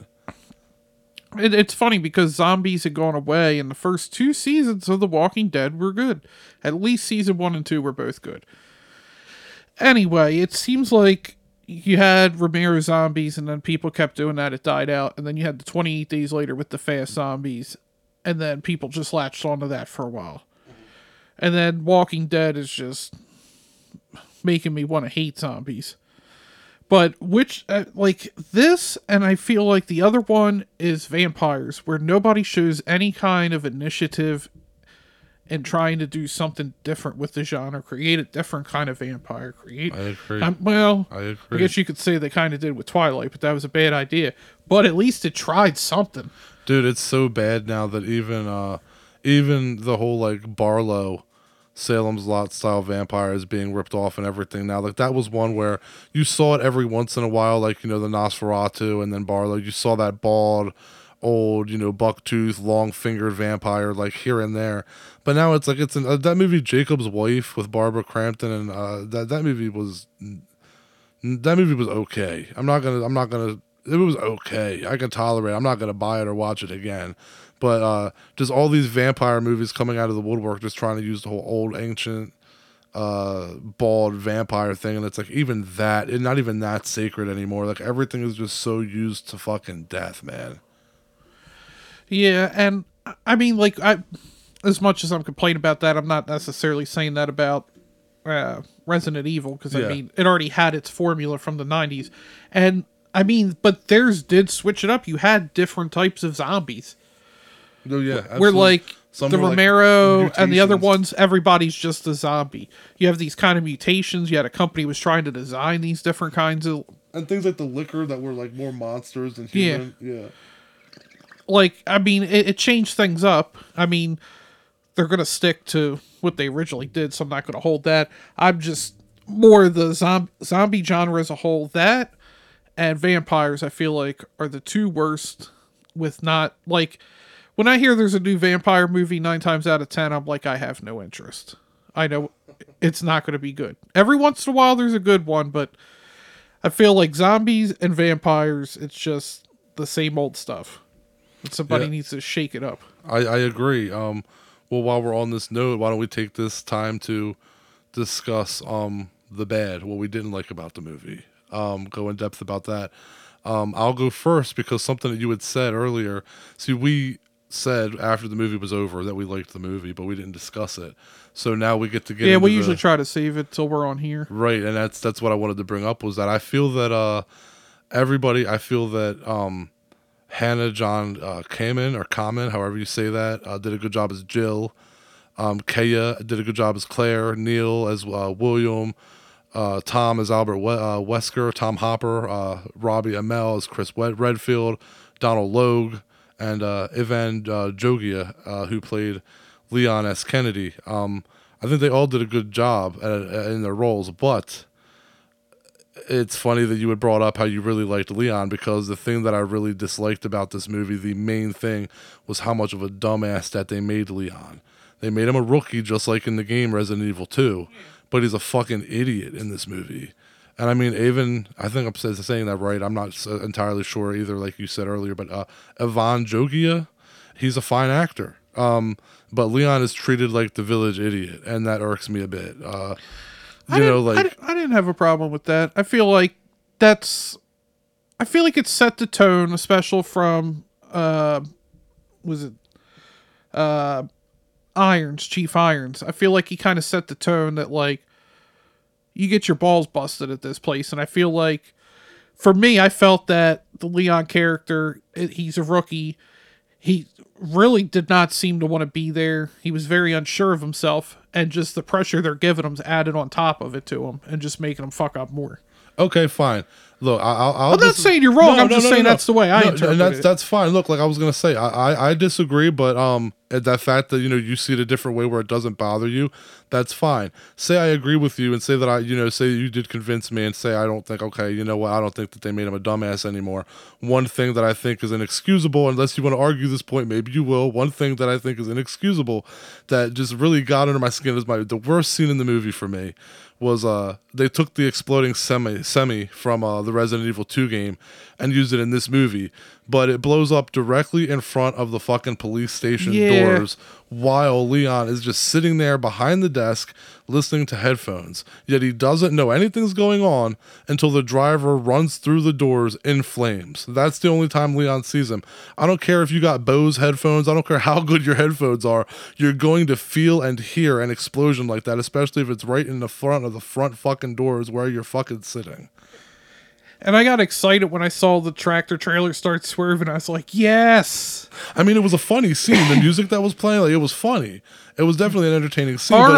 It, it's funny because zombies had gone away, and the first two seasons of The Walking Dead were good. At least season one and two were both good. Anyway, it seems like you had Romero zombies, and then people kept doing that. It died out, and then you had the 28 days later with the fast zombies, and then people just latched onto that for a while. And then Walking Dead is just making me want to hate zombies. But which, uh, like this, and I feel like the other one is vampires, where nobody shows any kind of initiative in trying to do something different with the genre, create a different kind of vampire, create. I agree. Um, well, I I guess you could say they kind of did with Twilight, but that was a bad idea. But at least it tried something. Dude, it's so bad now that even uh even the whole like Barlow Salem's Lot style vampire is being ripped off and everything now. Like that was one where you saw it every once in a while, like, you know, the Nosferatu and then Barlow. You saw that bald, old, you know, bucktooth, long fingered vampire like here and there. But now it's like it's an, uh, that movie Jacob's Wife with Barbara Crampton and uh that that movie was that movie was okay. I'm not gonna. I'm not gonna. It was okay. I can tolerate. it. I'm not gonna buy it or watch it again. But uh, just all these vampire movies coming out of the woodwork, just trying to use the whole old ancient uh bald vampire thing and it's like even that and not even that sacred anymore like everything is just so used to fucking death man Yeah, and I- mean, like, I as much as I'm complaining about that, I'm not necessarily saying that about uh, Resident Evil because I Yeah. mean, it already had its formula from the '90s, and I mean, but theirs did switch it up. You had different types of zombies. No yeah absolutely. like Some the were, like, Romero and the other ones, everybody's just a zombie. You have these kind of mutations. You had a company was trying to design these different kinds of and things like the Licker that were like more monsters than Yeah. human yeah like I mean it, it changed things up. I mean they're gonna stick to what they originally did, so I'm not gonna hold that. I'm just more the zombie zombie genre as a whole. That and vampires, I feel like, are the two worst. With not like when I hear there's a new vampire movie, nine times out of ten, I'm like, I have no interest. I know it's not gonna be good. Every once in a while, there's a good one, but I feel like zombies and vampires, it's just the same old stuff. And somebody Yeah. needs to shake it up. I, I agree. Um, well, while we're on this note, why don't we take this time to discuss um the bad, what we didn't like about the movie. Um, go in depth about that. Um, I'll go first because something that you had said earlier. See, we said after the movie was over that we liked the movie, but we didn't discuss it. So now we get to get. Yeah, we usually the, try to save it till we're on here. Right, and that's that's what I wanted to bring up was that I feel that uh everybody I feel that um Hannah John uh Kamen or Kamen, however you say that, uh, did a good job as Jill. Um Kaya did a good job as Claire, Neal as uh, William, uh Tom as Albert we- uh, Wesker, Tom Hopper, uh Robbie Amell as Chris Redfield, Donal Logue, and uh Avan uh, Jogia, uh, who played Leon S. Kennedy. Um I think they all did a good job at, at, in their roles, but it's funny that you had brought up how you really liked Leon because the thing that I really disliked about this movie, the main thing, was how much of a dumbass that they made Leon. They made him a rookie just like in the game Resident Evil 2, but he's a fucking idiot in this movie. And I mean, even I think I'm sa- saying that right. I'm not entirely sure either, like you said earlier. But uh, Avan Jogia, he's a fine actor. Um, but Leon is treated like the village idiot, and that irks me a bit. Uh, I you know, didn't- I like didn't- I, didn't have a problem with that. I feel like that's. I feel like it set the tone, especially from uh, was it uh, Irons, Chief Irons. I feel like he kind of set the tone that like you get your balls busted at this place, and I feel like for me, I felt that the Leon character, eh, he's a rookie. He really did not seem to want to be there. He was very unsure of himself, and just the pressure they're giving him's added on top of it to him, and just making him fuck up more. Okay, fine. Look, I- I'm not saying you're wrong, I'm just saying that's the way I No, interpret and that's it. that's fine. Look, like I was gonna say, I, I I disagree, but um, at that fact that you know you see it a different way where it doesn't bother you, that's fine. Say I agree with you and say that I you know say you did convince me and say I don't think okay, you know what, I don't think that they made him a dumbass anymore. One thing that I think is inexcusable, unless you want to argue this point, maybe you will. One thing that I think is inexcusable that just really got under my skin is my the worst scene in the movie for me was uh they took the exploding semi semi from uh the Resident Evil 2 game and used it in this movie, but it blows up directly in front of the fucking police station Yeah. doors while Leon is just sitting there behind the desk listening to headphones. Yet he doesn't know anything's going on until the driver runs through the doors in flames. That's the only time Leon sees him. I don't care if you got Bose headphones, I don't care how good your headphones are. You're going to feel and hear an explosion like that, especially if it's right in the front of the front fucking doors where you're fucking sitting. And I got excited when I saw the tractor trailer start swerving. I was like, yes. I mean, it was a funny scene. The music that was playing, like, it was funny. It was definitely an entertaining scene. Our but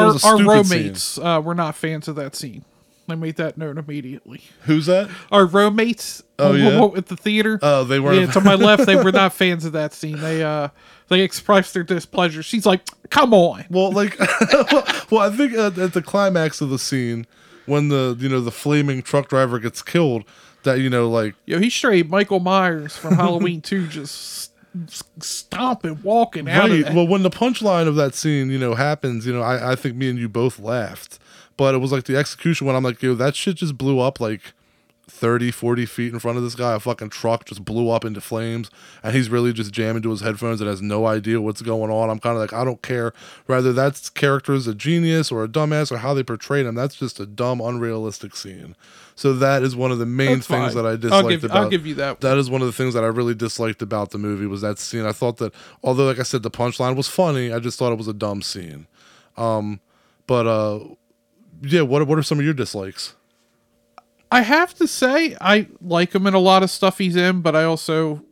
it was, uh, our, our roommates uh, were not fans of that scene. I made that note immediately. Who's that? Our roommates Oh, yeah? at the theater. Oh, they weren't. yeah, to my left, they were not fans of that scene. They uh they expressed their displeasure. She's like, "Come on." Well, like, well, I think at, at the climax of the scene, when the you know the flaming truck driver gets killed, that you know like Yo, he's straight Michael Myers from Halloween 2 just stomping, walking out of right. that. Well, when the punchline of that scene you know happens, you know I I think me and you both laughed, but it was like the execution when I'm like, yo, that shit just blew up like 30, 40 feet in front of this guy. A fucking truck just blew up into flames, and he's really just jamming to his headphones and has no idea what's going on. I'm kind of like, I don't care. Whether that's character's a genius or a dumbass or how they portrayed him, that's just a dumb, unrealistic scene. So that is one of the main That's things fine. that I I'll disliked give, about. I'll give you that. that is one of the things that I really disliked about the movie was that scene. I thought that although like I said the punchline was funny, I just thought it was a dumb scene. Um but uh yeah, what what are some of your dislikes? I have to say, I like him in a lot of stuff he's in, but I also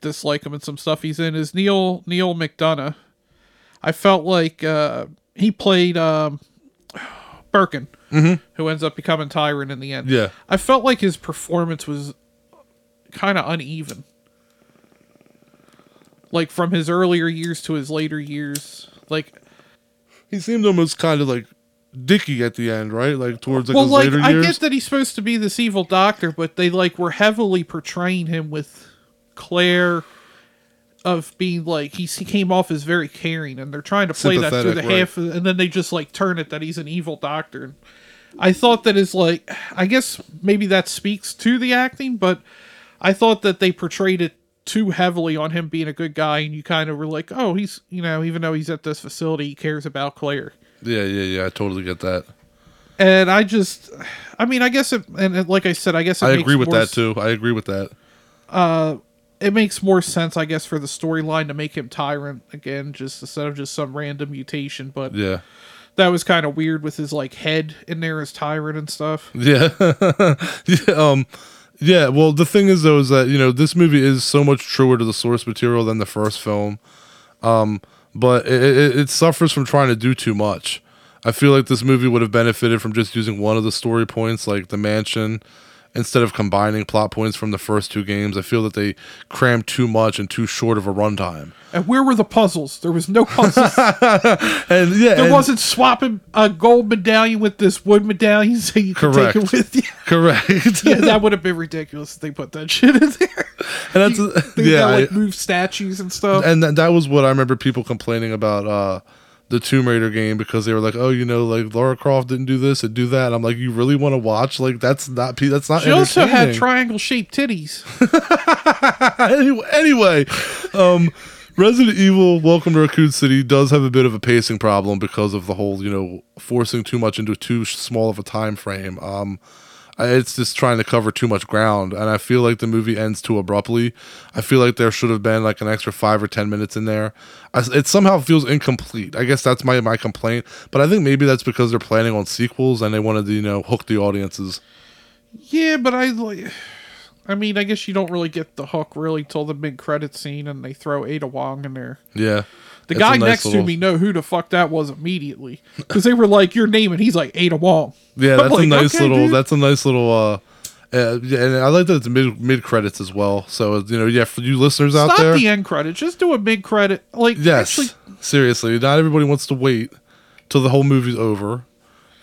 dislike him in some stuff he's in. Is Neil Neal McDonough? I felt like uh, he played um, Birkin, who ends up becoming Tyrant in the end. Yeah. I felt like his performance was kind of uneven. Like from his earlier years to his later years, like He seemed almost kind of like dicky at the end, right? Like towards like well, his like later I years. get that he's supposed to be this evil doctor, but they like were heavily portraying him with Claire of being like he's, he came off as very caring, and they're trying to play that through the right. half, of, and then they just like turn it that he's an evil doctor. And I thought that is like I guess maybe that speaks to the acting, but I thought that they portrayed it too heavily on him being a good guy, and you kind of were like, oh, he's you know even though he's at this facility, he cares about Claire. Yeah, yeah, yeah. I totally get that. And I just, I mean, I guess it, and it- like I said, I guess it I makes agree with more that s- too. I agree with that. Uh, It makes more sense, I guess, for the storyline to make him tyrant again, just instead of just some random mutation. But Yeah. that was kind of weird with his like head in there as tyrant and stuff. Yeah. yeah. Um yeah, well the thing is though is that, you know, this movie is so much truer to the source material than the first film. Um but it, it, it suffers from trying to do too much. I feel like this movie would have benefited from just using one of the story points like the mansion instead of combining plot points from the first two games. I feel that they crammed too much and too short of a runtime. And where were the puzzles? There was no puzzles. And yeah, there and- wasn't swapping a gold medallion with this wood medallion so you could take it with you. correct. Yeah, that would have been ridiculous if they put that shit in there. and that's They yeah, got, like I- move statues and stuff. and that, that was what I remember people complaining about uh, the Tomb Raider game because they were like, "Oh, you know, like Laura Croft didn't do this and do that." And I'm like, "You really want to watch? Like, that's not that's not." she also had triangle shaped titties. anyway, anyway, um, Resident Evil: Welcome to Raccoon City does have a bit of a pacing problem because of the whole, you know, forcing too much into too small of a time frame. Um, it's just trying to cover too much ground, and I feel like the movie ends too abruptly. I feel like there should have been like an extra five or ten minutes in there. I, it somehow feels incomplete. I guess that's my my complaint, but I think maybe that's because they're planning on sequels and they wanted to, you know, hook the audiences. Yeah, but I like. I mean, I guess you don't really get the hook really till the mid credit scene, and they throw Ada Wong in there. Yeah. The It's guy nice next little- to me know who the fuck that was immediately because they were like, "Your name," and he's like Ada Wong. Yeah, that's a nice okay, little. dude. That's a nice little. uh uh, and I like that it's mid mid credits as well. So you know, yeah, for you listeners out Stop there, the end credits. Just do a mid credit. Like, yes, actually, seriously, not everybody wants to wait till the whole movie's over.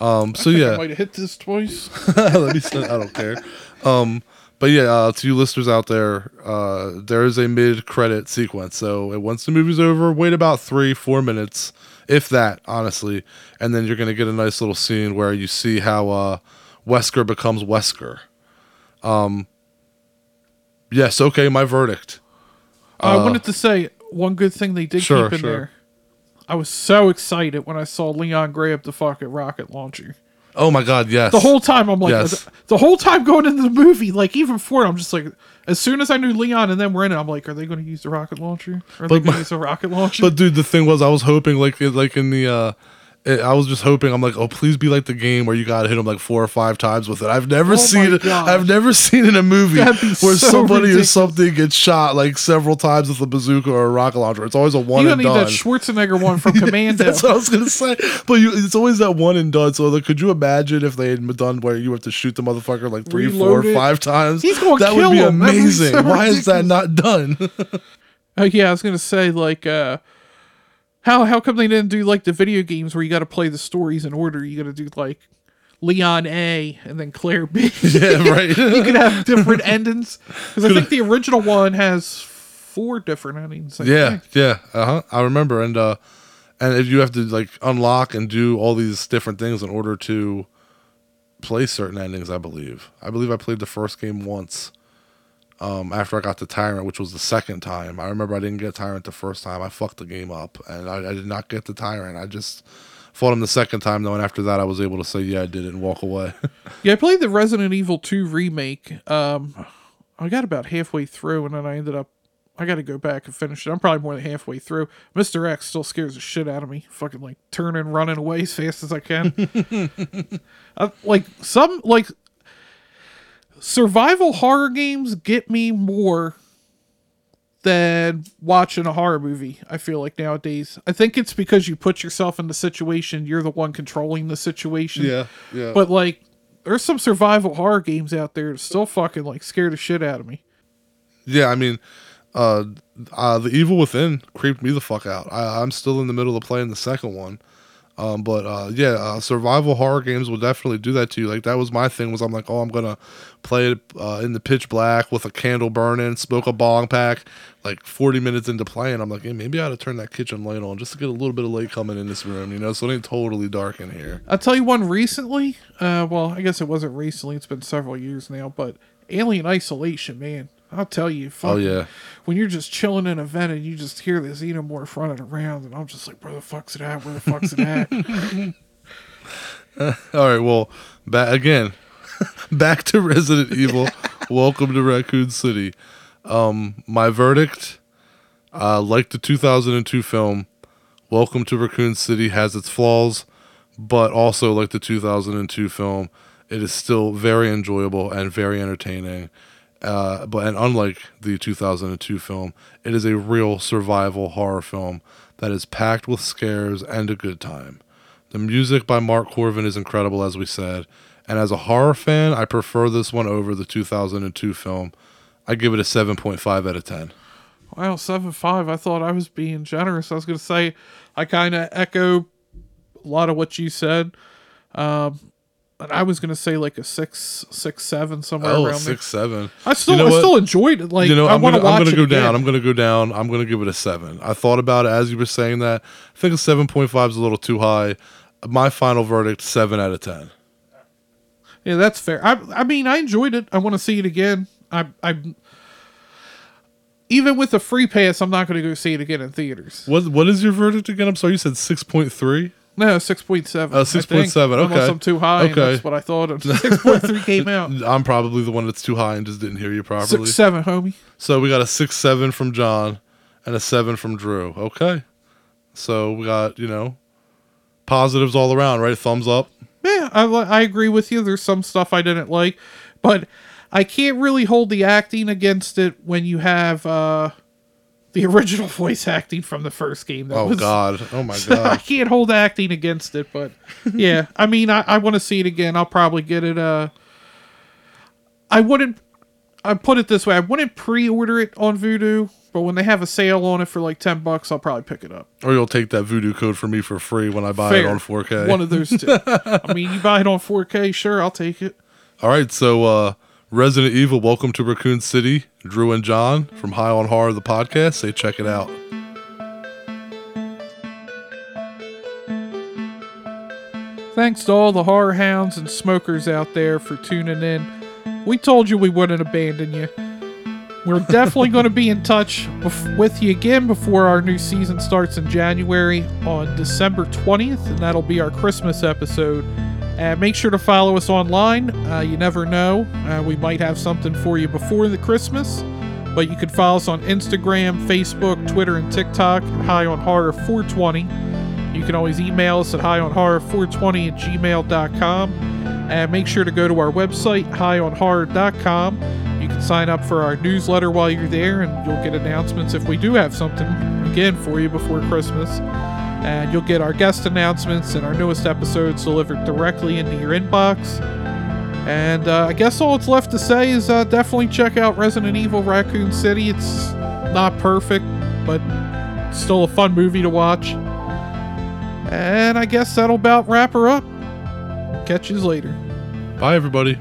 Um, so I yeah, might have hit this twice. let me. I don't care. Um, but yeah, uh, to you listeners out there, uh, there is a mid credit sequence. So once the movie's over, wait about three four minutes, if that, honestly, and then you're gonna get a nice little scene where you see how uh, Wesker becomes Wesker. Um. Yes. Okay. My verdict. I Uh, wanted to say one good thing they did Sure, keep in sure. there. I was so excited when I saw Leon grab the fucking rocket launcher. Oh my God. Yes. The whole time I'm like, Yes. the whole time going into the movie, like even before, I'm just like, as soon as I knew Leon and then we're in it, I'm like, are they going to use the rocket launcher? Are they But going to my- use the rocket launcher? But dude, the thing was, I was hoping like like in the uh, it, I was just hoping I'm like, oh, please be like the game where you gotta hit him like four or five times with it. I've never Oh seen it. I've never seen in a movie where so somebody or something gets shot like several times with a bazooka or a rocket launcher. It's always a one you and don't need done. that Schwarzenegger one from Commando. That's what I was gonna say. But you, it's always that one and done. So like, could you imagine if they had done where you have to shoot the motherfucker like three, four, it. five times? He's gonna that kill would be him. That would be amazing. so Why is that not done? Uh, yeah, I was gonna say like, uh, how how come they didn't do like the video games where you got to play the stories in order? You got to do like Leon A and then Claire B. yeah, right. you could have different endings because I think the original one has four different endings. I Yeah, think. yeah, uh huh. I remember, and uh, and if you have to like unlock and do all these different things in order to play certain endings. I believe. I believe I played the first game once. Um, after I got the tyrant, which was the second time, I remember I didn't get tyrant the first time. I fucked the game up, and I, I did not get the tyrant. I just fought him the second time though, and after that, I was able to say, "Yeah, I did it," and walk away. Yeah, I played the Resident Evil 2 remake. Um, I got about halfway through, and then I ended up. I got to go back and finish it. I'm probably more than halfway through. Mr. X still scares the shit out of me. Fucking like turning, running away as fast as I can. I, like some like survival horror games get me more than watching a horror movie. I feel like nowadays. I think it's because you put yourself in the situation. You're the one controlling the situation. yeah. Yeah. But like, there's some survival horror games out there that still fucking like scare the shit out of me. Yeah, I mean, uh, uh, the Evil Within creeped me the fuck out. I, I'm still in the middle of playing the second one, um, but uh, yeah, uh, survival horror games will definitely do that to you. Like that was my thing. Was I'm like, oh, I'm gonna play it uh, in the pitch black with a candle burning, smoke a bong pack. Like 40 minutes into playing, I'm like, hey, maybe I ought to turn that kitchen light on just to get a little bit of light coming in this room, you know, so it ain't totally dark in here. I'll tell you one recently. Uh, well, I guess it wasn't recently. It's been several years now. But Alien Isolation, man. I'll tell you. Oh yeah, When you're just chilling in a vent and you just hear the xenomorph running around, and I'm just like, where the fuck's it at? Where the fuck's it at? All right, well, ba- again, back to Resident Evil. Welcome to Raccoon City. Um, my verdict, uh, like the 2002 film, Welcome to Raccoon City has its flaws, but also like the 2002 film, it is still very enjoyable and very entertaining. Uh, but and unlike the 2002 film, it is a real survival horror film that is packed with scares and a good time. The music by Mark Korven is incredible, as we said. And as a horror fan, I prefer this one over the 2002 film. I give it a 7.5 out of 10. Wow, 7.5. I thought I was being generous. I was gonna say I kind of echo a lot of what you said. Um, and I was gonna say like a six, six, seven somewhere Oh, around six, seven. I still, You know I what? still enjoyed it. Like you know, I I'm want gonna, to watch I'm gonna go again. down. I'm gonna go down. I'm gonna give it a seven. I thought about it as you were saying that. I think a 7.5 is a little too high. My final verdict, seven out of 10. Yeah, that's fair. I, I mean, I enjoyed it. I want to see it again. I, I, even with a free pass, I'm not going to go see it again in theaters. What What is your verdict again? I'm sorry, you said 6.3. No, six point seven. Oh, 6.7, Unless okay. I'm too high. and Okay. that's what I thought. And Six point three came out. I'm probably the one that's too high and just didn't hear you properly. Six seven, homie. So we got a six seven from John and a seven from Drew. Okay. So we got, you know, positives all around, right? Thumbs up. Yeah, I li- I agree with you. There's some stuff I didn't like, but I can't really hold the acting against it when you have uh, the original voice acting from the first game. That Oh was, God. Oh my God! I can't hold acting against it, but yeah, I mean, I, I want to see it again. I'll probably get it. Uh, I wouldn't. I put it this way: I wouldn't pre-order it on Vudu, but when they have a sale on it for like ten bucks, I'll probably pick it up. Or you'll take that Vudu code for me for free when I buy it on 4K. One of those two. I mean, you buy it on 4K, sure, I'll take it. all right. So uh Resident Evil, welcome to Raccoon City. Drew and John from High on Horror, the podcast. Say check it out. Thanks to all the horror hounds and smokers out there for tuning in. We told you we wouldn't abandon you. We're definitely going to be in touch with you again before our new season starts in January on December 20th, and that'll be our Christmas episode. And make sure to follow us online. Uh, you never know, uh, we might have something for you before the Christmas. But you can follow us on Instagram, Facebook, Twitter, and TikTok High on Horror 420. You can always email us at highonhorror420 at gmail.com. And make sure to go to our website, highonhorror.com. You can sign up for our newsletter while you're there, and you'll get announcements if we do have something, again, for you before Christmas. And you'll get our guest announcements and our newest episodes delivered directly into your inbox. And uh, I guess all it's left to say is uh, definitely check out Resident Evil Raccoon City. It's not perfect, but still a fun movie to watch. And I guess that'll about wrap her up. Catch you later. Bye, everybody.